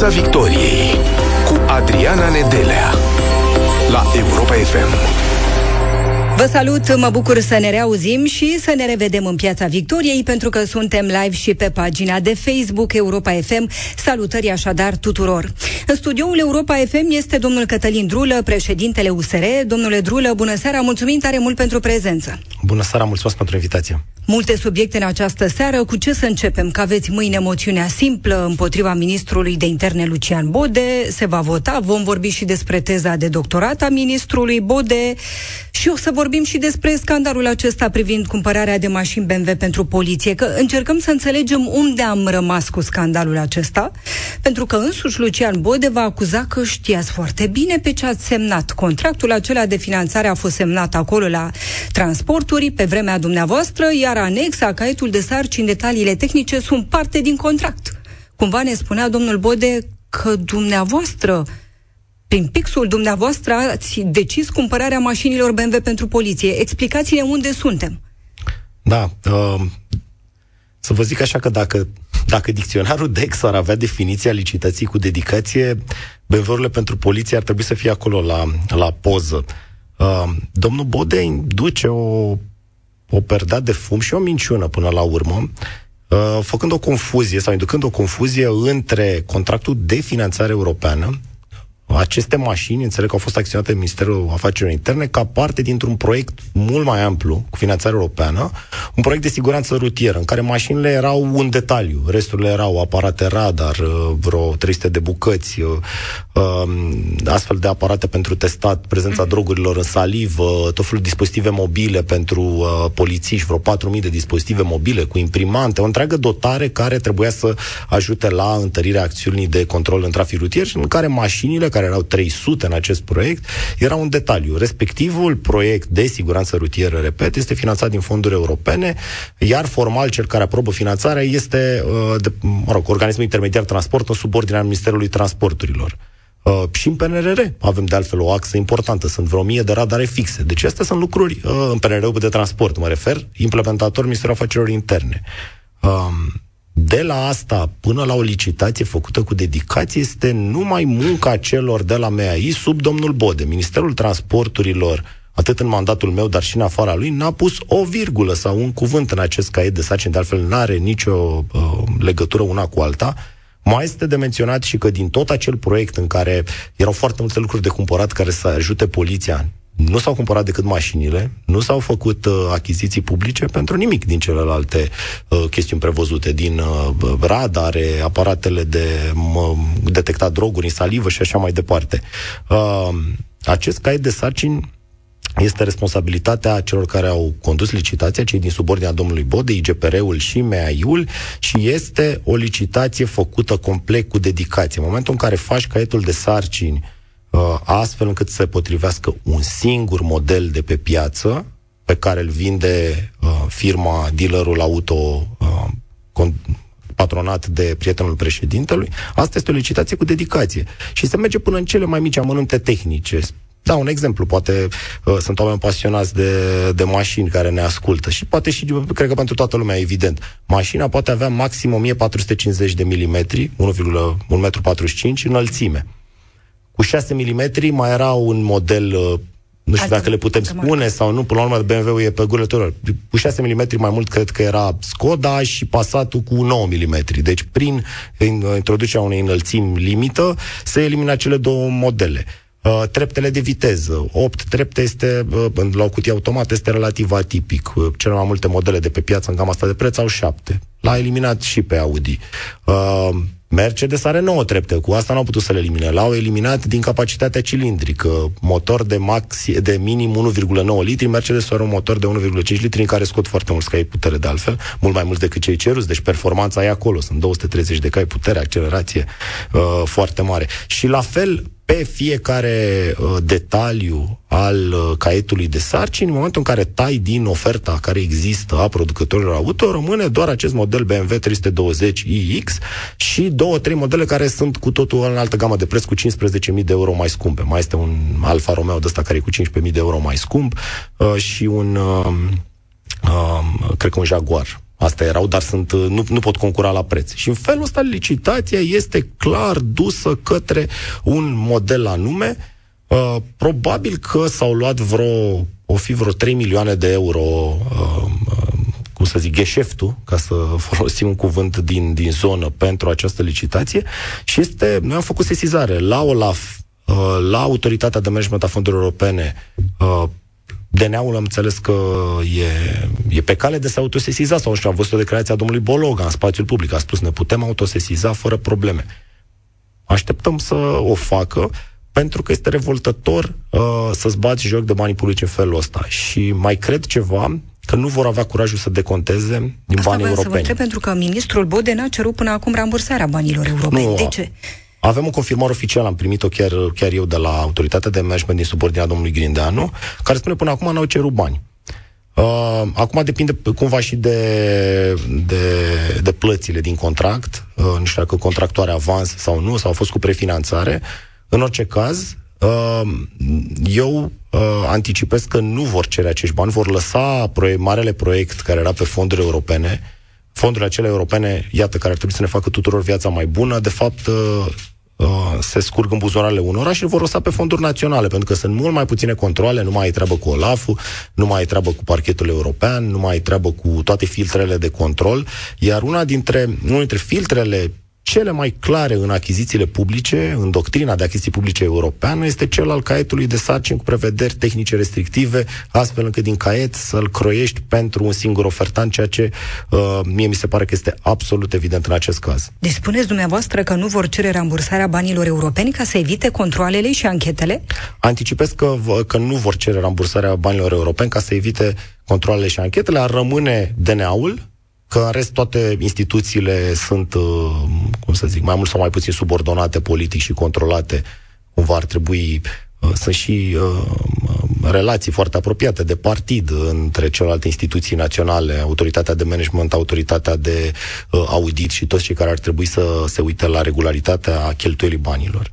Piața Victoriei cu Adriana Nedelea la Europa FM. Vă salut, mă bucur să ne reauzim și să ne revedem în Piața Victoriei, pentru că suntem live și pe pagina de Facebook Europa FM. Salutări așadar tuturor! În studioul Europa FM este domnul Cătălin Drulă, președintele USR. Domnule Drulă, bună seara, mulțumim tare mult pentru prezență! Bună seara, mulțumesc pentru invitație! Multe subiecte în această seară. Cu ce să începem? Că aveți mâine moțiunea simplă împotriva ministrului de interne Lucian Bode. Se va vota. Vom vorbi și despre teza de doctorat a ministrului Bode și o să vorbim și despre scandalul acesta privind cumpărarea de mașini BMW pentru poliție. Că încercăm să înțelegem unde am rămas cu scandalul acesta, pentru că însuși Lucian Bode va acuza că știați foarte bine pe ce ați semnat. Contractul acela de finanțare a fost semnat acolo la transporturi pe vremea dumneavoastră, iar anexa, caietul de sarcini, detaliile tehnice sunt parte din contract. Cumva ne spunea domnul Bode că dumneavoastră prin pixul dumneavoastră ați decis cumpărarea mașinilor BMW pentru poliție. Explicați-ne unde suntem. Da, uh, să vă zic așa că dacă, dacă dicționarul DEX ar avea definiția licitației cu dedicație, BMW-urile pentru poliție ar trebui să fie acolo la, la poză. Uh, domnul Bodei duce o o perdea de fum și o minciună până la urmă, uh, făcând o confuzie sau inducând o confuzie între contractul de finanțare europeană aceste mașini, înțeleg că au fost acționate în Ministerul Afacerilor Interne ca parte dintr-un proiect mult mai amplu, cu finanțare europeană, un proiect de siguranță rutieră, în care mașinile erau un detaliu, resturile erau aparate radar, uh, vreo 300 de bucăți, uh, um, astfel de aparate pentru testat prezența mhm. drogurilor în salivă, tot felul de dispozitive mobile pentru uh, polițiști, vreo 4.000 de dispozitive mobile cu imprimante, o întreagă dotare care trebuia să ajute la întărirea acțiunii de control în trafic rutier și în care mașinile care care erau 300 în acest proiect, era un detaliu. Respectivul proiect de siguranță rutieră, repet, este finanțat din fonduri europene, iar formal cel care aprobă finanțarea este, uh, de, mă rog, organismul intermediar transport în subordinea Ministerului Transporturilor. Uh, și în PNRR avem de altfel o axă importantă, sunt vreo mie de radare fixe. Deci astea sunt lucruri uh, în PNR-ul de transport, mă refer, implementator Ministerul Afacerilor Interne. Uh, de la asta până la o licitație făcută cu dedicație este numai munca celor de la MEAI sub domnul Bode. Ministerul Transporturilor, atât în mandatul meu, dar și în afara lui, n-a pus o virgulă sau un cuvânt în acest caiet de sarcini, de altfel n-are nicio uh, legătură una cu alta. Mai este de menționat și că din tot acel proiect în care erau foarte multe lucruri de cumpărat care să ajute poliția nu s-au cumpărat decât mașinile, nu s-au făcut uh, achiziții publice pentru nimic din celelalte uh, chestiuni prevăzute, din uh, radare, aparatele de uh, detectat droguri în salivă și așa mai departe. Uh, acest caiet de sarcini este responsabilitatea celor care au condus licitația, cei din subordinea domnului Bode, IGPR-ul și MEAI-ul și este o licitație făcută complet cu dedicație. În momentul în care faci caietul de sarcini Uh, astfel încât să se potrivească un singur model de pe piață pe care îl vinde uh, firma, dealerul auto uh, patronat de prietenul președintelui. Asta este o licitație cu dedicație. Și se merge până în cele mai mici amănunte tehnice. Da, un exemplu, poate uh, sunt oameni pasionați de, de mașini care ne ascultă și poate și, cred că pentru toată lumea, evident. Mașina poate avea maxim 1450 de milimetri, 1,45 m înălțime. Cu 6 mm mai era un model uh, nu știu dacă le putem spune sau nu, până la urmă BMW-ul e pe gură tuturor. Cu 6 mm mai mult cred că era Skoda și Passatul cu 9 mm. Deci prin introducerea unei înălțimi limită se elimina cele două modele. Uh, treptele de viteză. 8 trepte este, uh, la o cutie automată, este relativ atipic. Uh, cele mai multe modele de pe piață în gama asta de preț au 7. L-a eliminat și pe Audi. Uh, Mercedes are 9 trepte, cu asta n-au putut să le elimine. L-au eliminat din capacitatea cilindrică. Motor de, maxi, de minim 1,9 litri, Mercedes are un motor de 1,5 litri în care scot foarte mult cai putere de altfel, mult mai mult decât cei ceruți, deci performanța e acolo, sunt 230 de cai putere, accelerație uh, foarte mare. Și la fel, pe fiecare uh, detaliu al uh, caietului de sarcini, în momentul în care tai din oferta care există a producătorilor auto, rămâne doar acest model BMW 320 iX și două, trei modele care sunt cu totul în altă gamă de preț cu 15.000 de euro mai scumpe. Mai este un Alfa Romeo de ăsta care e cu 15.000 de euro mai scump uh, și un, uh, uh, cred că un Jaguar Asta erau, dar sunt, nu, nu pot concura la preț. Și în felul ăsta licitația este clar dusă către un model anume. Uh, probabil că s-au luat vreo, o fi vreo 3 milioane de euro uh, uh, cum să zic, gheșeftul, ca să folosim un cuvânt din, din zonă pentru această licitație și este, noi am făcut sesizare la OLAF, uh, la Autoritatea de Management a Fondurilor Europene, uh, DNA-ul am înțeles că e, e pe cale de se autosesiza sau nu știu, am văzut o declarație a domnului Bologa în spațiul public. A spus, ne putem autosesiza fără probleme. Așteptăm să o facă pentru că este revoltător uh, să-ți bați joc de banii publici în felul ăsta. Și mai cred ceva, că nu vor avea curajul să deconteze din Asta banii europeni. Să vă întreb, pentru că ministrul Boden a cerut până acum rambursarea banilor europeni. Nu, de ce? Avem o confirmare oficială, am primit-o chiar, chiar eu de la autoritatea de management din subordinea domnului Grindeanu, care spune până acum n-au cerut bani. Uh, acum depinde cumva și de, de, de plățile din contract, uh, nu știu dacă contractul are avans sau nu, sau a fost cu prefinanțare. În orice caz, uh, eu uh, anticipez că nu vor cere acești bani, vor lăsa proie- marele proiect care era pe fonduri europene, fondurile acele europene, iată, care ar trebui să ne facă tuturor viața mai bună, de fapt uh, uh, se scurg în buzunarele unora și vor lăsa pe fonduri naționale, pentru că sunt mult mai puține controle, nu mai ai treabă cu OLAF-ul, nu mai ai treabă cu parchetul european, nu mai ai treabă cu toate filtrele de control, iar una dintre, unul dintre filtrele cele mai clare în achizițiile publice, în doctrina de achiziții publice europeană, este cel al caietului de sarcini cu prevederi tehnice restrictive, astfel încât din caiet să-l croiești pentru un singur ofertant, ceea ce uh, mie mi se pare că este absolut evident în acest caz. Deci spuneți dumneavoastră că nu vor cere rambursarea banilor europeni ca să evite controlele și anchetele? Anticipez că, că nu vor cere rambursarea banilor europeni ca să evite controlele și anchetele, ar rămâne DNA-ul, că în rest toate instituțiile sunt, uh, cum să zic, mai mult sau mai puțin subordonate politic și controlate, cumva ar trebui uh, sunt și uh, relații foarte apropiate de partid între celelalte instituții naționale, autoritatea de management, autoritatea de uh, audit și toți cei care ar trebui să se uite la regularitatea cheltuielii banilor.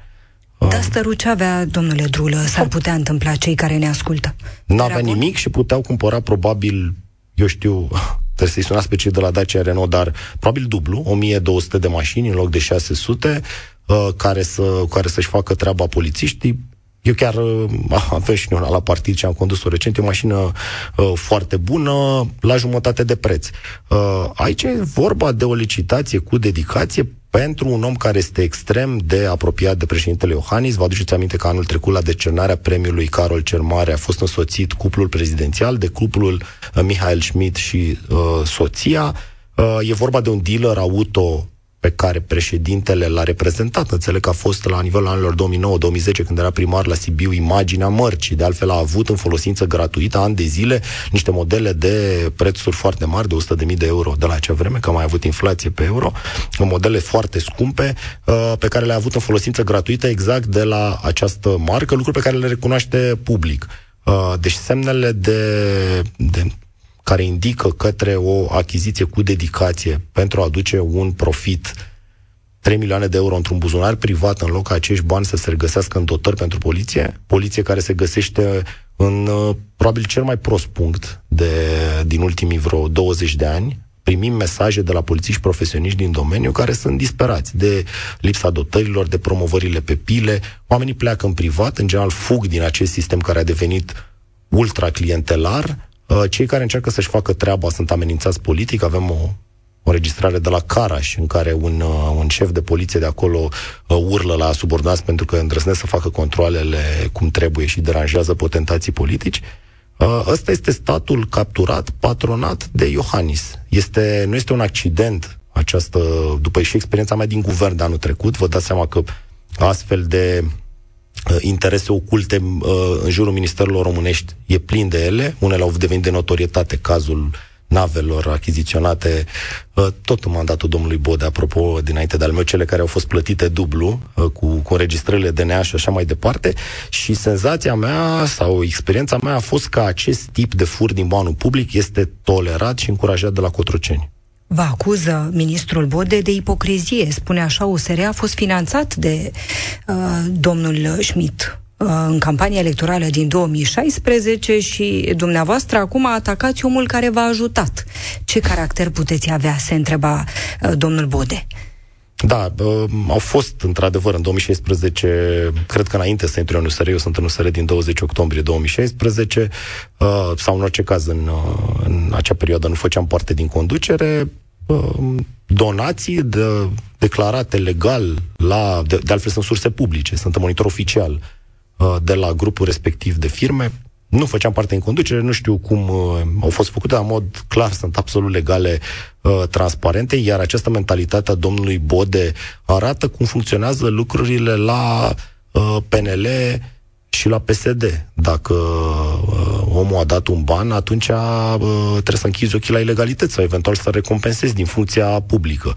Uh, da, stăru ce avea, domnule Drulă, s-ar putea întâmpla cei care ne ascultă? N-avea nimic și puteau cumpăra probabil, eu știu, trebuie să-i sunați pe cei de la Dacia Renault, dar probabil dublu, 1200 de mașini în loc de 600, uh, care, să, care să-și facă treaba polițiștii. Eu chiar uh, avem și una la partid ce am condus-o recent, e o mașină uh, foarte bună, la jumătate de preț. Uh, aici e vorba de o licitație cu dedicație pentru un om care este extrem de apropiat de președintele Iohannis. Vă aduceți aminte că anul trecut la decernarea premiului Carol Cermare a fost însoțit cuplul prezidențial de cuplul uh, Mihail Schmidt și uh, soția. Uh, e vorba de un dealer auto pe care președintele l-a reprezentat. Înțeleg că a fost la nivelul anilor 2009-2010, când era primar la Sibiu, imaginea mărcii. De altfel a avut în folosință gratuită ani de zile niște modele de prețuri foarte mari, de 100.000 de euro de la acea vreme, că a mai avut inflație pe euro, modele foarte scumpe, uh, pe care le-a avut în folosință gratuită exact de la această marcă, lucruri pe care le recunoaște public. Uh, deci semnele de, de care indică către o achiziție cu dedicație pentru a aduce un profit 3 milioane de euro într-un buzunar privat în loc ca acești bani să se regăsească în dotări pentru poliție, poliție care se găsește în uh, probabil cel mai prost punct de, din ultimii vreo 20 de ani, primim mesaje de la polițiști profesioniști din domeniu care sunt disperați de lipsa dotărilor, de promovările pe pile. Oamenii pleacă în privat, în general fug din acest sistem care a devenit ultra clientelar Uh, cei care încearcă să-și facă treaba sunt amenințați politic. Avem o, o registrare de la Caraș, în care un, uh, un șef de poliție de acolo uh, urlă la subordonați pentru că îndrăznesc să facă controlele cum trebuie și deranjează potentații politici. Ăsta este statul capturat, patronat de Iohannis. Este, nu este un accident această, după și experiența mea din guvern de anul trecut, vă dați seama că astfel de Uh, interese oculte uh, în jurul ministerelor românești e plin de ele, unele au devenit de notorietate, cazul navelor achiziționate uh, tot în mandatul domnului Bode, apropo, dinainte de al meu, cele care au fost plătite dublu, cu, cu înregistrările DNA și așa mai departe, și senzația mea sau experiența mea a fost că acest tip de fur din banul public este tolerat și încurajat de la Cotroceni. Vă acuză ministrul Bode de ipocrizie. Spune așa, USR a fost finanțat de uh, domnul Schmidt. în campania electorală din 2016 și dumneavoastră acum atacați omul care v-a ajutat. Ce caracter puteți avea, se întreba uh, domnul Bode. Da, uh, au fost, într-adevăr, în 2016, cred că înainte să intru în USR, eu sunt în USR din 20 octombrie 2016, uh, sau în orice caz, în, uh, în acea perioadă nu făceam parte din conducere, uh, donații de, declarate legal la, de, de altfel sunt surse publice, sunt în monitor oficial uh, de la grupul respectiv de firme, nu făceam parte în conducere, nu știu cum uh, au fost făcute, în mod clar sunt absolut legale, uh, transparente, iar această mentalitate a domnului Bode arată cum funcționează lucrurile la uh, PNL și la PSD. Dacă uh, omul a dat un ban, atunci uh, trebuie să închizi ochii la ilegalități sau eventual să recompensezi din funcția publică.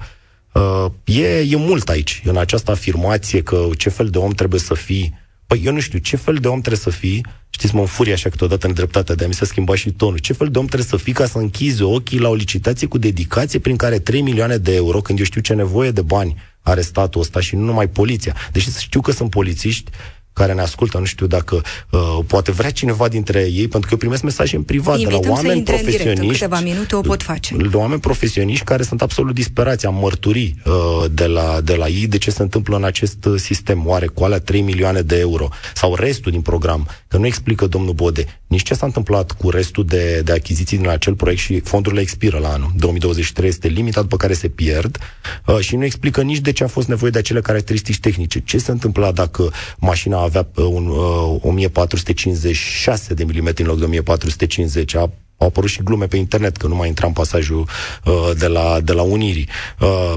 Uh, e, e mult aici, în această afirmație că ce fel de om trebuie să fii. Păi eu nu știu, ce fel de om trebuie să fii Știți, mă înfurie așa câteodată în dreptatea de a mi se schimba și tonul. Ce fel de om trebuie să fii ca să închizi ochii la o licitație cu dedicație prin care 3 milioane de euro, când eu știu ce nevoie de bani are statul ăsta și nu numai poliția. Deși știu că sunt polițiști care ne ascultă, nu știu dacă uh, poate vrea cineva dintre ei, pentru că eu primesc mesaje în privat Invităm de la oameni profesioniști. În, direct, în câteva minute o pot face. De oameni profesioniști care sunt absolut disperați, am mărturii uh, de, la, de la ei de ce se întâmplă în acest uh, sistem. Oare cu alea 3 milioane de euro sau restul din program, că nu explică domnul Bode nici ce s-a întâmplat cu restul de, de achiziții din acel proiect și fondurile expiră la anul. 2023 este limita după care se pierd uh, și nu explică nici de ce a fost nevoie de acele caracteristici tehnice. Ce se întâmpla dacă mașina avea uh, un uh, 1456 de milimetri în loc de 1450? A, au apărut și glume pe internet, că nu mai intra în pasajul uh, de, la, de la Unirii. Uh,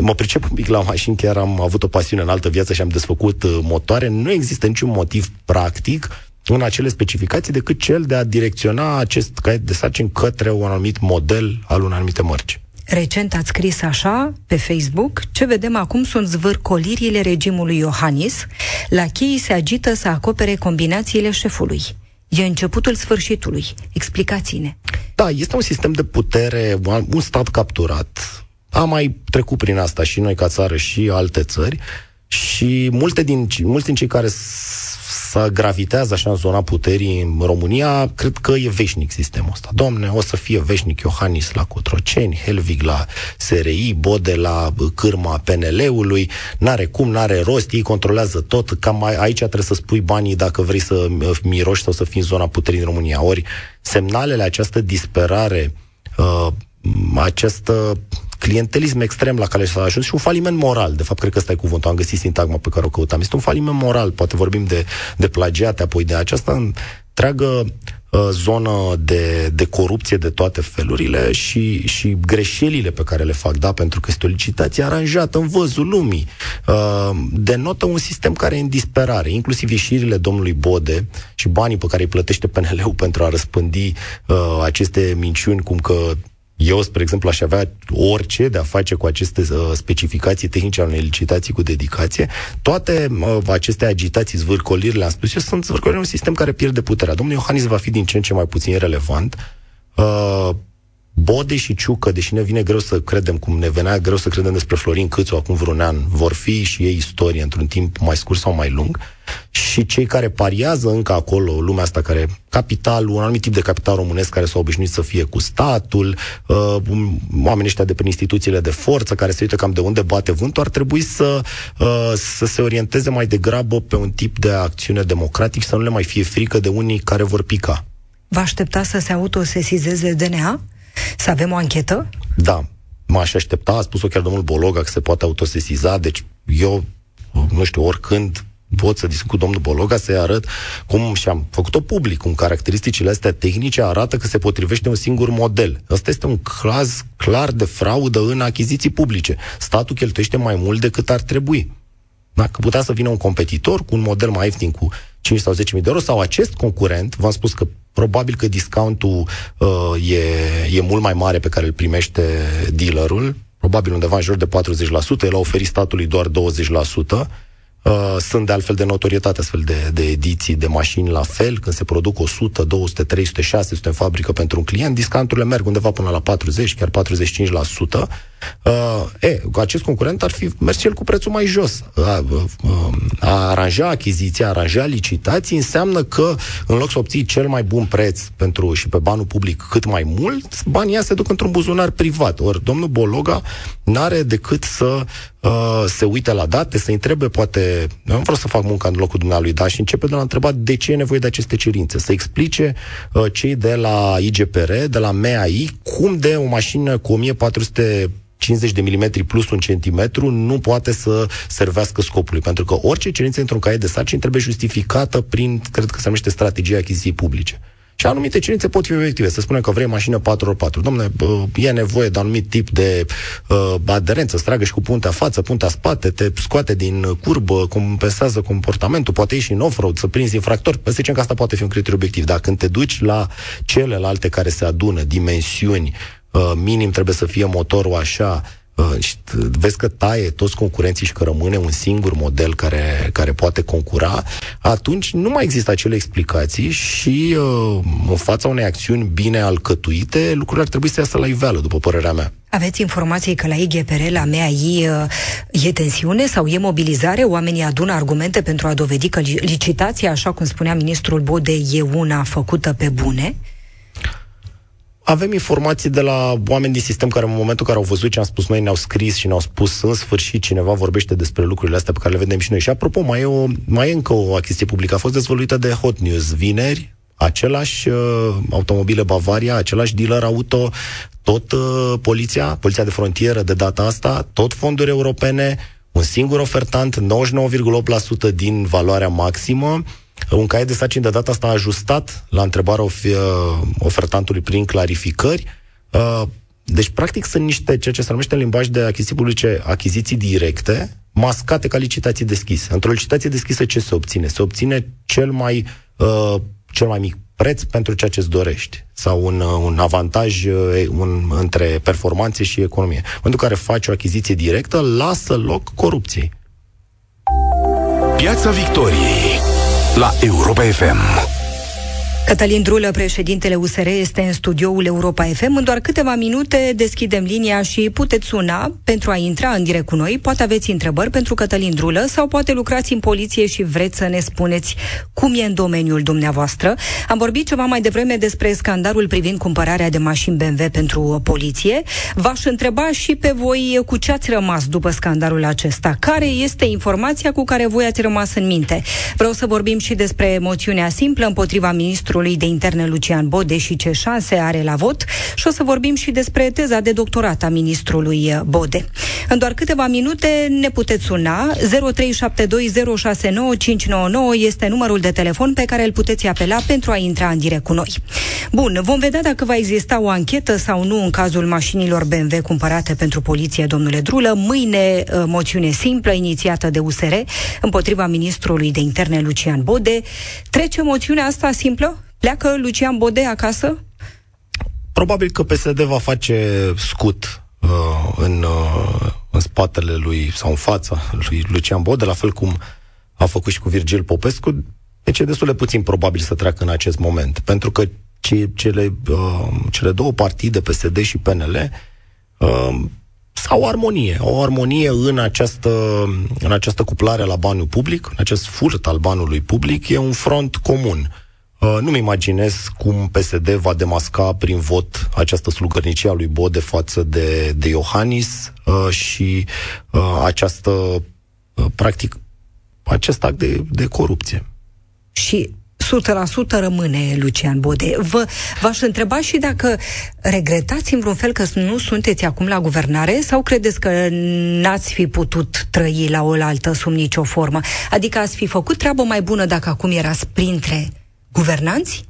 mă pricep un pic la mașini, chiar am avut o pasiune în altă viață și am desfăcut uh, motoare. Nu există niciun motiv practic în acele specificații decât cel de a direcționa acest caiet de sarcini către un anumit model al unei anumite mărci. Recent ați scris așa pe Facebook, ce vedem acum sunt zvârcolirile regimului Iohannis, la chei se agită să acopere combinațiile șefului. E începutul sfârșitului. Explicați-ne. Da, este un sistem de putere, un stat capturat. Am mai trecut prin asta și noi ca țară și alte țări și multe din, mulți din cei care să gravitează așa în zona puterii în România, cred că e veșnic sistemul ăsta. Domne, o să fie veșnic Iohannis la Cotroceni, Helvig la SRI, Bode la cârma PNL-ului, n-are cum, n-are rost, ei controlează tot, cam aici trebuie să spui banii dacă vrei să miroși sau să fii în zona puterii în România. Ori semnalele, această disperare, uh, această clientelism extrem la care s-a ajuns și un faliment moral. De fapt, cred că ăsta e cuvântul. Am găsit sintagma pe care o căutam. Este un faliment moral. Poate vorbim de, de plagiate, apoi de această întreagă uh, zonă de, de corupție de toate felurile și, și greșelile pe care le fac, da, pentru că este o licitație aranjată în văzul lumii. Uh, denotă un sistem care e în disperare, inclusiv ieșirile domnului Bode și banii pe care îi plătește PNL-ul pentru a răspândi uh, aceste minciuni, cum că eu, spre exemplu, aș avea orice de a face cu aceste uh, specificații tehnice ale unei licitații cu dedicație. Toate uh, aceste agitații, zvârcoliri, le-am spus eu, sunt zvârcoliri un sistem care pierde puterea. Domnul Iohannis va fi din ce în ce mai puțin relevant. Uh, Bode și Ciucă, deși ne vine greu să credem, cum ne venea greu să credem despre Florin Câțu acum vreun an, vor fi și ei istorie într-un timp mai scurt sau mai lung. Și cei care pariază încă acolo, lumea asta care, capital, un anumit tip de capital românesc care s-au obișnuit să fie cu statul, uh, oamenii ăștia de prin instituțiile de forță, care se uită cam de unde bate vântul, ar trebui să, uh, să se orienteze mai degrabă pe un tip de acțiune democratic, să nu le mai fie frică de unii care vor pica. Vă aștepta să se autosesizeze DNA? Să avem o anchetă? Da, m-aș aștepta, a spus-o chiar domnul Bologa că se poate autosesiza, deci eu, nu știu, oricând pot să discut cu domnul Bologa să-i arăt cum și-am făcut-o public, cum caracteristicile astea tehnice arată că se potrivește un singur model. Asta este un caz clar de fraudă în achiziții publice. Statul cheltuiește mai mult decât ar trebui. Dacă putea să vină un competitor cu un model mai ieftin cu 5 sau 10 mii de euro sau acest concurent, v-am spus că probabil că discountul uh, e, e mult mai mare pe care îl primește dealerul, probabil undeva în jur de 40%, el a oferit statului doar 20%, Uh, sunt de altfel de notorietate astfel de, de ediții de mașini la fel, când se produc 100, 200, 300, 600 în fabrică pentru un client, discanturile merg undeva până la 40, chiar 45%. Uh, e, acest concurent ar fi mers el cu prețul mai jos. A, a aranja achiziția, a aranja licitații înseamnă că în loc să obții cel mai bun preț pentru și pe banul public cât mai mult, banii se duc într-un buzunar privat. Ori domnul Bologa n-are decât să uh, se uite la date, să întrebe, poate, nu vreau să fac munca în locul dumnealui, dar și începe de la întrebat de ce e nevoie de aceste cerințe, să explice uh, cei de la IGPR, de la MEAI, cum de o mașină cu 1400 50 de milimetri plus un centimetru nu poate să servească scopului. Pentru că orice cerință într-un caiet de sarcini trebuie justificată prin, cred că se numește strategia achiziției publice. Și anumite cerințe pot fi obiective. Să spunem că vrei mașină 4x4. Domne, e nevoie de anumit tip de uh, aderență, stragă și cu puntea față, puntea spate, te scoate din curbă, compensează comportamentul, poate ieși în off-road, să prinzi infractori. Să zicem că asta poate fi un criteriu obiectiv. Dar când te duci la celelalte care se adună, dimensiuni, uh, minim trebuie să fie motorul așa, Uh, și vezi că taie toți concurenții și că rămâne un singur model care, care poate concura, atunci nu mai există acele explicații și uh, în fața unei acțiuni bine alcătuite, lucrurile ar trebui să iasă la iveală, după părerea mea. Aveți informații că la IGPR, la MEAI, uh, e tensiune sau e mobilizare? Oamenii adună argumente pentru a dovedi că licitația, așa cum spunea ministrul Bode, e una făcută pe bune? Avem informații de la oameni din sistem care în momentul în care au văzut ce am spus noi, ne-au scris și ne-au spus în sfârșit cineva vorbește despre lucrurile astea pe care le vedem și noi. Și apropo, mai e, o, mai e încă o achiziție publică. A fost dezvăluită de Hot News vineri, același uh, automobile Bavaria, același dealer auto, tot uh, poliția, poliția de frontieră de data asta, tot fonduri europene, un singur ofertant, 99,8% din valoarea maximă, un caiet de sarcini de data asta ajustat la întrebarea of- uh, ofertantului prin clarificări. Uh, deci, practic, sunt niște, ceea ce se numește în limbaj de achiziții publice, achiziții directe, mascate ca licitații deschise. Într-o licitație deschisă ce se obține? Se obține cel mai, uh, cel mai mic preț pentru ceea ce îți dorești sau un, uh, un avantaj uh, un, între performanțe și economie. În momentul în care faci o achiziție directă, lasă loc corupției. Piața Victoriei la Europa FM. Cătălin Drulă, președintele USR, este în studioul Europa FM. În doar câteva minute deschidem linia și puteți suna pentru a intra în direct cu noi. Poate aveți întrebări pentru Cătălin Drulă sau poate lucrați în poliție și vreți să ne spuneți cum e în domeniul dumneavoastră. Am vorbit ceva mai devreme despre scandalul privind cumpărarea de mașini BMW pentru poliție. V-aș întreba și pe voi cu ce ați rămas după scandalul acesta. Care este informația cu care voi ați rămas în minte? Vreau să vorbim și despre moțiunea simplă împotriva ministrului ministrului de interne Lucian Bode și ce șanse are la vot și o să vorbim și despre teza de doctorat a ministrului Bode. În doar câteva minute ne puteți suna 0372069599 este numărul de telefon pe care îl puteți apela pentru a intra în direct cu noi. Bun, vom vedea dacă va exista o anchetă sau nu în cazul mașinilor BMW cumpărate pentru poliție, domnule Drulă. Mâine, uh, moțiune simplă inițiată de USR împotriva ministrului de interne Lucian Bode. Trece moțiunea asta simplă? Pleacă Lucian Bode acasă? Probabil că PSD va face scut uh, în, uh, în spatele lui sau în fața lui Lucian Bode, la fel cum a făcut și cu Virgil Popescu. Deci e destul de puțin probabil să treacă în acest moment, pentru că ce, cele, uh, cele două partide, PSD și PNL, uh, au o armonie, o armonie în această, în această cuplare la banul public, în acest furt al banului public, e un front comun. Uh, nu-mi imaginez cum PSD va demasca prin vot această slugărnicie a lui Bode față de, de Iohannis uh, și uh, această, uh, practic, acest act de, de corupție. Și 100% rămâne Lucian Bode. Vă, v-aș întreba și dacă regretați în vreun fel că nu sunteți acum la guvernare sau credeți că n-ați fi putut trăi la oaltă sub nicio formă? Adică ați fi făcut treabă mai bună dacă acum erați printre guvernanți?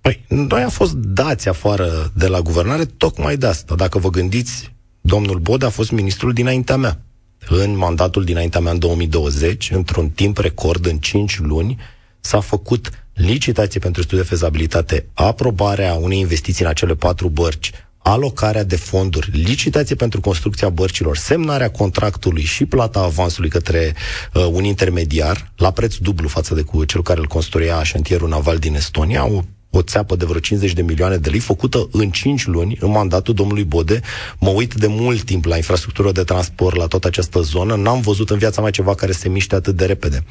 Păi, noi am fost dați afară de la guvernare tocmai de asta. Dacă vă gândiți, domnul Bode a fost ministrul dinaintea mea. În mandatul dinaintea mea în 2020, într-un timp record, în 5 luni, s-a făcut licitație pentru studiu de fezabilitate, aprobarea unei investiții în acele patru bărci, alocarea de fonduri, licitație pentru construcția bărcilor, semnarea contractului și plata avansului către uh, un intermediar la preț dublu față de cu cel care îl construia șantierul naval din Estonia, o, o țeapă de vreo 50 de milioane de lei, făcută în 5 luni, în mandatul domnului Bode. Mă uit de mult timp la infrastructură de transport, la toată această zonă. N-am văzut în viața mea ceva care se miște atât de repede.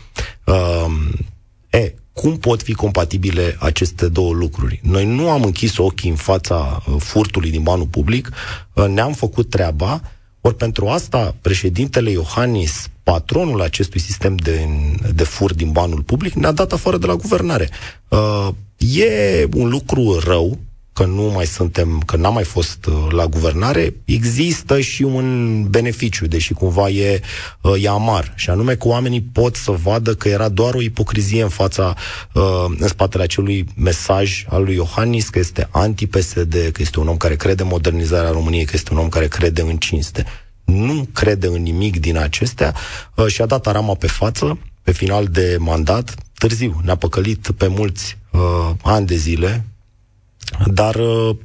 Uh, e, cum pot fi compatibile aceste două lucruri? Noi nu am închis ochii în fața uh, furtului din banul public, uh, ne-am făcut treaba, ori pentru asta președintele Iohannis, patronul acestui sistem de, de fur din banul public, ne-a dat afară de la guvernare. Uh, e un lucru rău, că nu mai suntem, că n-am mai fost uh, la guvernare, există și un beneficiu, deși cumva e, uh, e amar, și anume că oamenii pot să vadă că era doar o ipocrizie în fața, uh, în spatele acelui mesaj al lui Iohannis, că este anti-PSD, că este un om care crede în modernizarea României, că este un om care crede în cinste. Nu crede în nimic din acestea și a dat arama pe față, pe final de mandat, târziu, ne-a păcălit pe mulți uh, ani de zile, dar uh,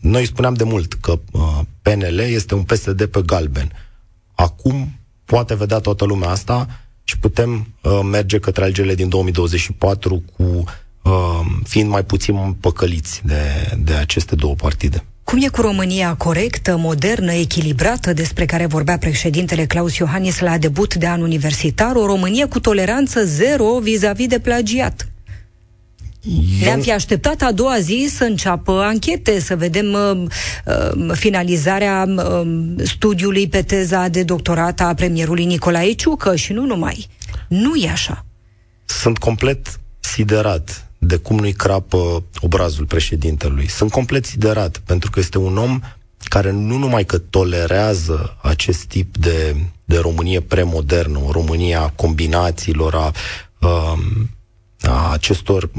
noi spuneam de mult că uh, PNL este un PSD pe galben. Acum poate vedea toată lumea asta și putem uh, merge către alegerile din 2024 cu uh, fiind mai puțin păcăliți de, de aceste două partide. Cum e cu România corectă, modernă, echilibrată, despre care vorbea președintele Claus Iohannis la debut de an universitar, o Românie cu toleranță zero vis-a-vis de plagiat? Eu... Ne-am fi așteptat a doua zi să înceapă anchete, să vedem uh, uh, finalizarea uh, studiului pe teza de doctorat a premierului Nicolae Ciucă și nu numai. Nu e așa. Sunt complet siderat de cum nu-i crapă obrazul președintelui. Sunt complet siderat, pentru că este un om care nu numai că tolerează acest tip de, de Românie premodernă, o România a combinațiilor, a, a, a acestor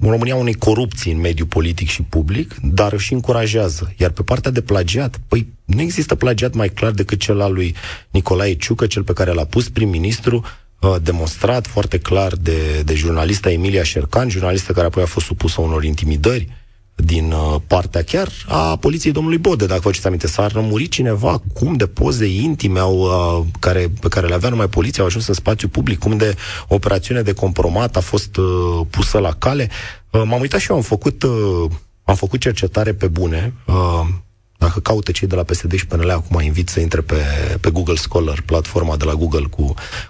în România unei corupții în mediul politic și public, dar și încurajează. Iar pe partea de plagiat, păi nu există plagiat mai clar decât cel al lui Nicolae Ciucă, cel pe care l-a pus prim-ministru, uh, demonstrat foarte clar de, de jurnalista Emilia Șercan, jurnalistă care apoi a fost supusă unor intimidări din uh, partea chiar a poliției domnului Bode, dacă vă aduceți aminte, s-a rămurit cineva cum de poze intime au, uh, care, pe care le avea numai poliția au ajuns în spațiu public, cum de operațiune de compromat a fost uh, pusă la cale. Uh, m-am uitat și eu, am făcut, uh, am făcut cercetare pe bune, uh, dacă caută cei de la PSD și PNL, acum invit să intre pe, pe Google Scholar, platforma de la Google, cu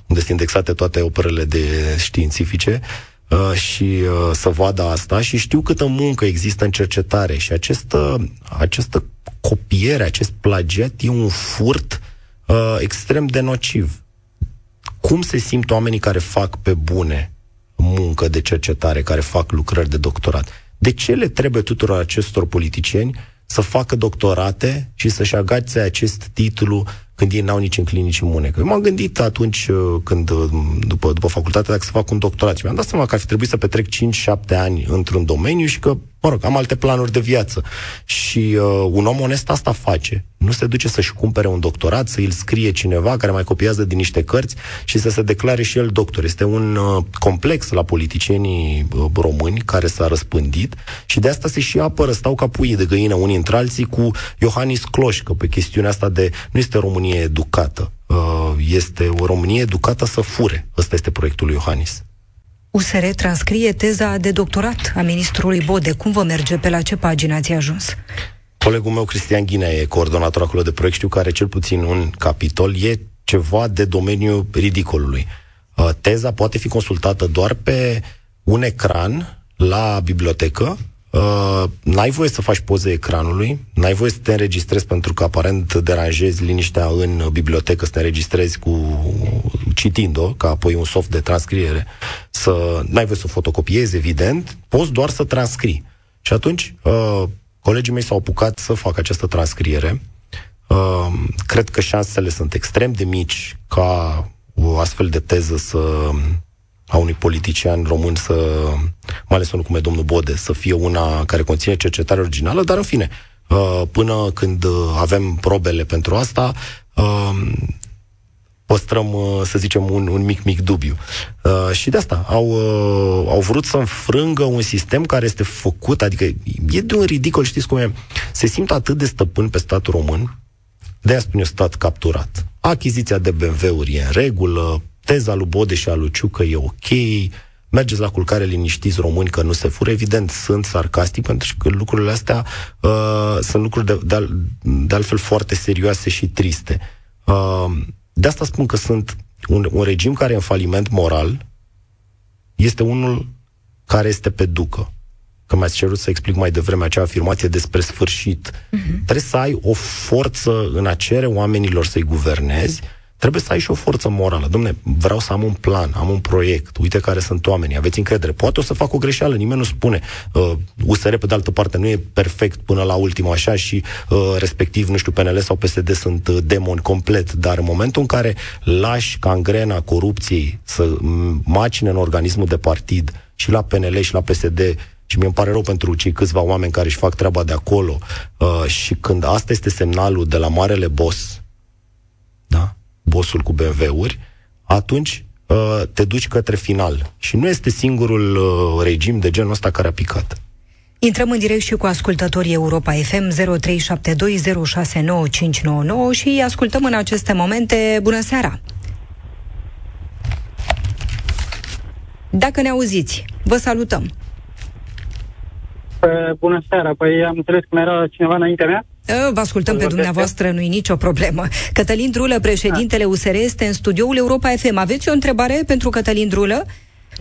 unde sunt indexate toate operele de științifice. Uh, Uh, și uh, să vadă asta și știu câtă muncă există în cercetare și această, această copiere, acest plagiat e un furt uh, extrem de nociv. Cum se simt oamenii care fac pe bune muncă de cercetare, care fac lucrări de doctorat? De ce le trebuie tuturor acestor politicieni să facă doctorate și să-și agațe acest titlu când ei n-au nici în clinici imune. Că m-am gândit atunci uh, când, uh, după, după facultate, dacă să fac un doctorat și mi-am dat seama că ar fi trebuit să petrec 5-7 ani într-un domeniu și că, mă rog, am alte planuri de viață. Și uh, un om onest asta face. Nu se duce să-și cumpere un doctorat, să îl scrie cineva care mai copiază din niște cărți și să se declare și el doctor. Este un uh, complex la politicienii uh, români care s-a răspândit și de asta se și apără, stau ca puii de găină unii între alții cu Iohannis Cloșcă pe chestiunea asta de nu este România educată, uh, este o Românie educată să fure. Ăsta este proiectul lui Iohannis. USR transcrie teza de doctorat a ministrului Bode. Cum vă merge? Pe la ce pagină ați ajuns? Colegul meu, Cristian Ghinea, e coordonator acolo de proiect. Știu că are cel puțin un capitol. E ceva de domeniul ridicolului. Uh, teza poate fi consultată doar pe un ecran la bibliotecă. Uh, n-ai voie să faci poze ecranului, n-ai voie să te înregistrezi pentru că aparent deranjezi liniștea în bibliotecă, să te înregistrezi cu citind-o, ca apoi un soft de transcriere, să n-ai voie să o fotocopiezi, evident, poți doar să transcrii. Și atunci, uh, Colegii mei s-au apucat să facă această transcriere. Uh, cred că șansele sunt extrem de mici ca o astfel de teză să a unui politician român să, mai ales unul cum e domnul Bode, să fie una care conține cercetare originală, dar în fine, uh, până când avem probele pentru asta, uh, păstrăm, uh, să zicem, un, un mic, mic dubiu. Uh, și de asta au, uh, au vrut să înfrângă un sistem care este făcut, adică e de un ridicol, știți cum e, se simt atât de stăpân pe statul român, de aia spune stat capturat. Achiziția de BMW-uri e în regulă, teza lui Bode și a lui Ciucă e ok, mergeți la culcare liniștiți români că nu se fură. Evident, sunt sarcastic pentru că lucrurile astea uh, sunt lucruri de, de, de altfel foarte serioase și triste. Uh, de asta spun că sunt un, un regim care e în faliment moral, este unul care este pe ducă. Că mi-ați cerut să explic mai devreme acea afirmație despre sfârșit. Uh-huh. Trebuie să ai o forță în a cere oamenilor să-i guvernezi, trebuie să ai și o forță morală. Domne, vreau să am un plan, am un proiect, uite care sunt oamenii, aveți încredere. Poate o să fac o greșeală, nimeni nu spune. Uh, USR, pe de altă parte, nu e perfect până la ultima așa și uh, respectiv, nu știu, PNL sau PSD sunt uh, demoni complet, dar în momentul în care lași cangrena corupției să macine în organismul de partid și la PNL și la PSD și mi-e pare rău pentru cei câțiva oameni care își fac treaba de acolo uh, și când asta este semnalul de la marele boss, da? Bossul cu BMW-uri, atunci uh, te duci către final. Și nu este singurul uh, regim de genul ăsta care a picat. Intrăm în direct și cu ascultătorii Europa FM 0372069599 și îi ascultăm în aceste momente. Bună seara! Dacă ne auziți, vă salutăm! Bună seara, păi am înțeles că era cineva înaintea mea. Vă ascultăm pe dumneavoastră, nu-i nicio problemă. Cătălin Drulă, președintele USR, este în studioul Europa FM. Aveți o întrebare pentru Cătălin Drulă?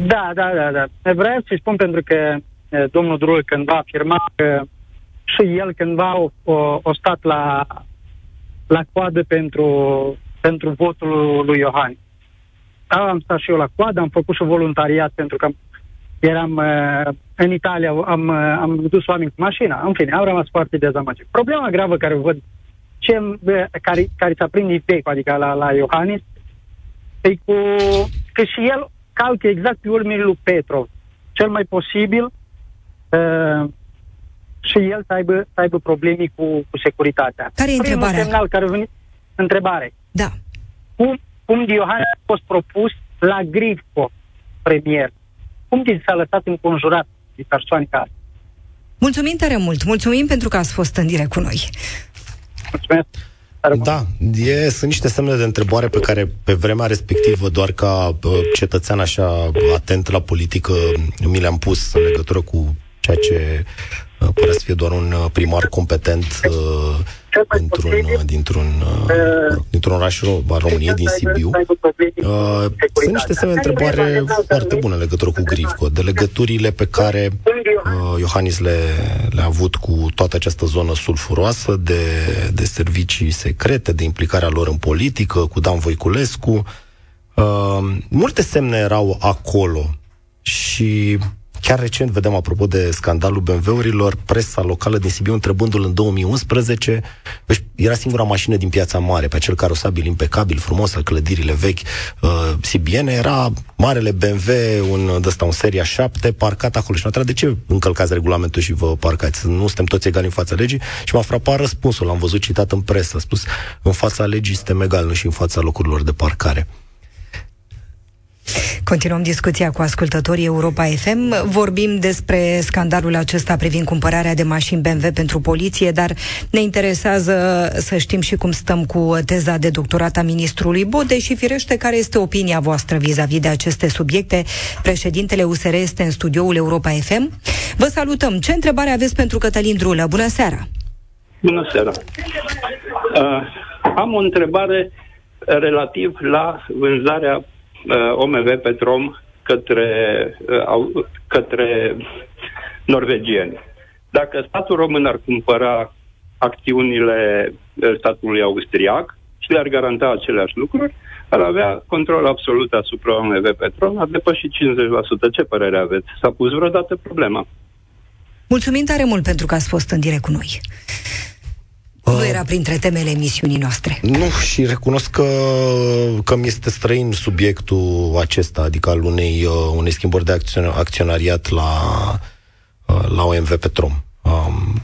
Da, da, da, da. Vreau să spun pentru că domnul Drulă cândva a afirmat că și el cândva o, o, o stat la, la coadă pentru, pentru votul lui Iohan. Da, am stat și eu la coadă, am făcut și voluntariat pentru că eram uh, în Italia, am, uh, am dus oameni cu mașina, în fine, am rămas foarte dezamăgit. Problema gravă care o văd, ce, uh, care, care s-a prins Ipec, adică la, la Iohannis, e cu, că și el calcă exact pe urmele lui Petrov. Cel mai posibil uh, și el să aibă, să aibă probleme cu, cu securitatea. Care e Primul întrebarea? semnal care a venit, întrebare. Da. Cum, cum Iohannis a fost propus la Grifco, premier? Cum ți s-a lăsat înconjurat de persoane ca asta? Mulțumim tare mult. Mulțumim pentru că ați fost în direct cu noi. Mulțumesc. Da, e, sunt niște semne de întrebare pe care pe vremea respectivă, doar ca uh, cetățean așa atent la politică, mi le-am pus în legătură cu ceea ce uh, părea să fie doar un uh, primar competent uh, într-un, dintr-un, uh, dintr-un oraș al României, din Sibiu. Uh, sunt niște semne de întrebare foarte bune în legătură cu Grifco, de legăturile pe care uh, Iohannis le, le-a avut cu toată această zonă sulfuroasă, de, de servicii secrete, de implicarea lor în politică, cu Dan Voiculescu. Uh, multe semne erau acolo și Chiar recent vedem, apropo de scandalul BMW-urilor, presa locală din Sibiu întrebându-l în 2011, era singura mașină din piața mare, pe acel carosabil impecabil, frumos, al clădirile vechi uh, sibiene, era marele BMW, un, ăsta, un seria 7, parcat acolo. Și a de ce încălcați regulamentul și vă parcați? Nu suntem toți egali în fața legii? Și m-a frapat răspunsul, l-am văzut citat în presă, a spus, în fața legii suntem egali, nu și în fața locurilor de parcare. Continuăm discuția cu ascultătorii Europa FM. Vorbim despre scandalul acesta privind cumpărarea de mașini BMW pentru poliție, dar ne interesează să știm și cum stăm cu teza de doctorat a ministrului Bode și firește care este opinia voastră vis-a-vis de aceste subiecte. Președintele USR este în studioul Europa FM. Vă salutăm. Ce întrebare aveți pentru Cătălin Drulă? Bună seara! Bună seara! Uh, am o întrebare relativ la vânzarea uh, OMV Petrom către, uh, către norvegieni. Dacă statul român ar cumpăra acțiunile uh, statului austriac și le-ar garanta aceleași lucruri, ar avea control absolut asupra OMV Petrom, ar depăși 50%. Ce părere aveți? S-a pus vreodată problema? Mulțumim tare mult pentru că ați fost în direct cu noi. Uh, nu era printre temele emisiunii noastre. Nu, și recunosc că, că mi este străin subiectul acesta, adică al unei, uh, unei schimbări de acțion- acționariat la, uh, la OMV Petrom. Um,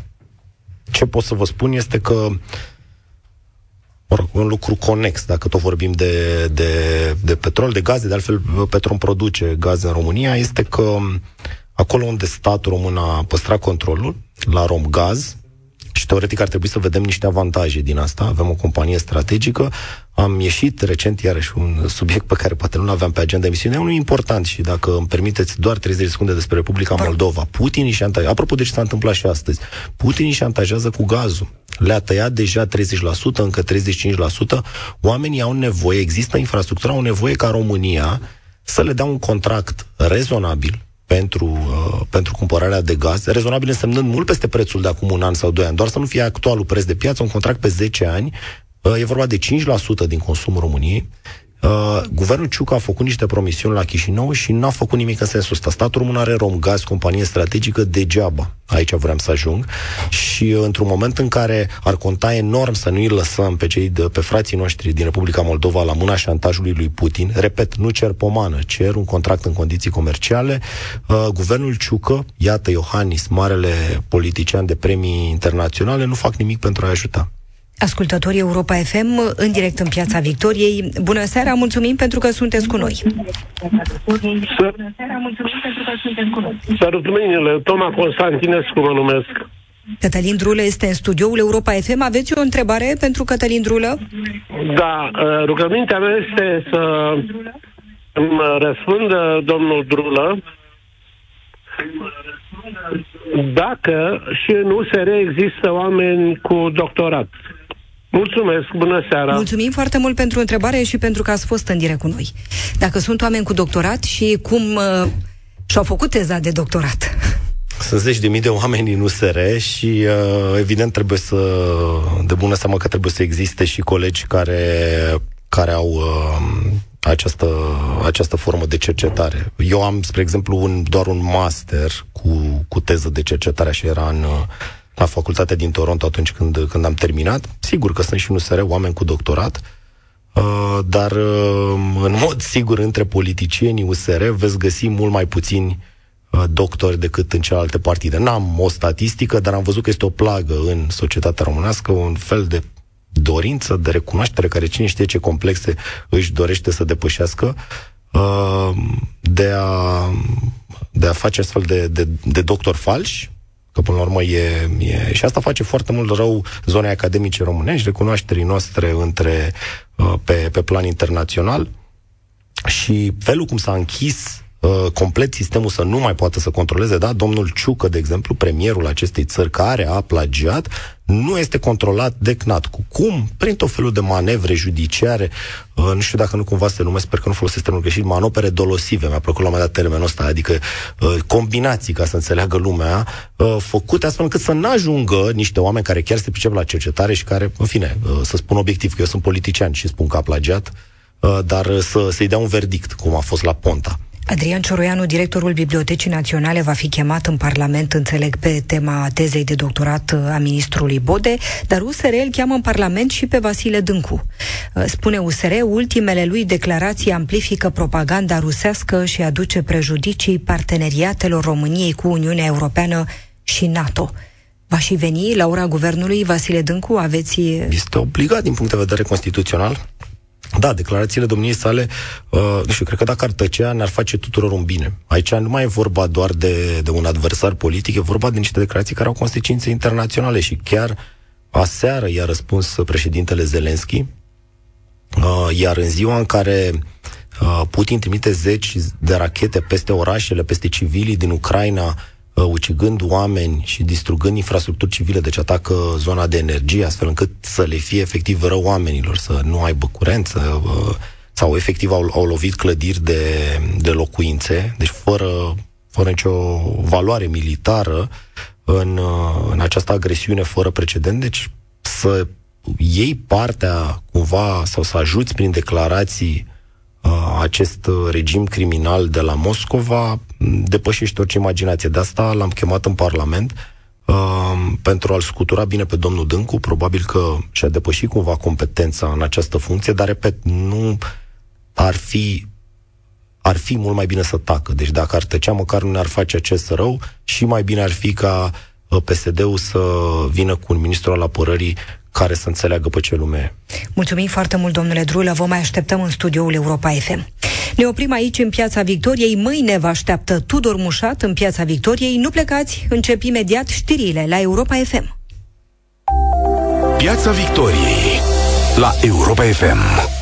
ce pot să vă spun este că mă rog, un lucru conex, dacă tot vorbim de, de, de petrol, de gaze, de altfel Petrom produce gaze în România, este că acolo unde statul român a păstrat controlul, la Romgaz, și teoretic ar trebui să vedem niște avantaje din asta. Avem o companie strategică, am ieșit recent iarăși un subiect pe care poate nu aveam pe agenda emisiunii, unul important și dacă îmi permiteți doar 30 de secunde despre Republica Moldova. Putin îi șantajează, apropo de ce s-a întâmplat și astăzi, Putin îi șantajează cu gazul. Le-a tăiat deja 30%, încă 35%. Oamenii au nevoie, există infrastructura, au nevoie ca România să le dea un contract rezonabil pentru, uh, pentru cumpărarea de gaz, rezonabil însemnând mult peste prețul de acum un an sau doi ani, doar să nu fie actualul preț de piață, un contract pe 10 ani, uh, e vorba de 5% din consumul României, Uh, guvernul Ciucă a făcut niște promisiuni la Chișinău și n-a făcut nimic în sensul ăsta. Statul român are Romgaz, companie strategică, degeaba. Aici vreau să ajung. Și uh, într-un moment în care ar conta enorm să nu îi lăsăm pe cei de, pe frații noștri din Republica Moldova la mâna șantajului lui Putin, repet, nu cer pomană, cer un contract în condiții comerciale, uh, guvernul Ciucă, iată Iohannis, marele politician de premii internaționale, nu fac nimic pentru a ajuta. Ascultătorii Europa FM în direct în Piața Victoriei. Bună seara, mulțumim pentru că sunteți cu noi. Bună seara, mulțumim pentru că sunteți cu noi. Salut mâinile, Toma Constantinescu mă numesc. Cătălin Drulă este în studioul Europa FM. Aveți o întrebare pentru Cătălin Drulă? Da, uh, rugămintea mea este să îmi răspundă domnul Drulă dacă și în USR există oameni cu doctorat. Mulțumesc, bună seara! Mulțumim foarte mult pentru întrebare și pentru că ați fost în direct cu noi. Dacă sunt oameni cu doctorat și cum uh, și-au făcut teza de doctorat? Sunt zeci de mii de oameni în USR și uh, evident trebuie să, de bună seamă că trebuie să existe și colegi care, care au uh, această, această formă de cercetare. Eu am, spre exemplu, un, doar un master cu, cu teză de cercetare și era în, la facultatea din Toronto atunci când, când am terminat. Sigur că sunt și în USR oameni cu doctorat, uh, dar uh, în mod sigur între politicienii USR veți găsi mult mai puțini uh, doctori decât în celelalte partide. N-am o statistică, dar am văzut că este o plagă în societatea românească, un fel de dorință de recunoaștere care cine știe ce complexe își dorește să depășească uh, de a, de a face astfel de, de, de doctor falși, că până la urmă e, e... Și asta face foarte mult rău zonei academice românești, recunoașterii noastre între, uh, pe, pe plan internațional. Și felul cum s-a închis uh, complet sistemul să nu mai poată să controleze, da? Domnul Ciucă, de exemplu, premierul acestei țări care a plagiat, nu este controlat de CNAT. Cu cum? Prin tot felul de manevre judiciare, uh, nu știu dacă nu cumva se numesc, sper că nu folosesc termenul greșit, manopere dolosive, mi-a plăcut la un dat termenul ăsta, adică uh, combinații, ca să înțeleagă lumea, uh, făcute astfel încât să nu ajungă niște oameni care chiar se pricep la cercetare și care, în fine, uh, să spun obiectiv, că eu sunt politician și spun că a plagiat, uh, dar să, să-i dea un verdict, cum a fost la Ponta. Adrian Cioroianu, directorul Bibliotecii Naționale, va fi chemat în Parlament, înțeleg, pe tema tezei de doctorat a ministrului Bode, dar USR îl cheamă în Parlament și pe Vasile Dâncu. Spune USR, ultimele lui declarații amplifică propaganda rusească și aduce prejudicii parteneriatelor României cu Uniunea Europeană și NATO. Va și veni la ora guvernului Vasile Dâncu? Aveți... Este obligat din punct de vedere constituțional da, declarațiile domniei sale, uh, nu știu, cred că dacă ar tăcea, ne-ar face tuturor un bine. Aici nu mai e vorba doar de, de un adversar politic, e vorba de niște declarații care au consecințe internaționale și chiar aseară i-a răspuns președintele Zelenski, uh, iar în ziua în care uh, Putin trimite zeci de rachete peste orașele, peste civilii din Ucraina, uh, ucigând oameni și distrugând infrastructuri civile, deci atacă zona de energie, astfel încât să le fie efectiv rău oamenilor, să nu aibă curent, să, uh, sau efectiv au, au lovit clădiri de, de locuințe, deci fără, fără nicio valoare militară în, uh, în această agresiune fără precedent, deci să iei partea cumva sau să ajuți prin declarații uh, acest regim criminal de la Moscova depășește orice imaginație. De asta l-am chemat în Parlament uh, pentru a-l scutura bine pe domnul Dâncu. Probabil că și-a depășit cumva competența în această funcție, dar, repet, nu ar fi ar fi mult mai bine să tacă. Deci dacă ar tăcea, măcar nu ne-ar face acest rău și mai bine ar fi ca uh, PSD-ul să vină cu un ministru al apărării care să înțeleagă pe ce lume e. Mulțumim foarte mult, domnule Drulă. Vă mai așteptăm în studioul Europa FM. Ne oprim aici în Piața Victoriei. Mâine vă așteaptă Tudor Mușat în Piața Victoriei. Nu plecați, încep imediat știrile la Europa FM. Piața Victoriei la Europa FM.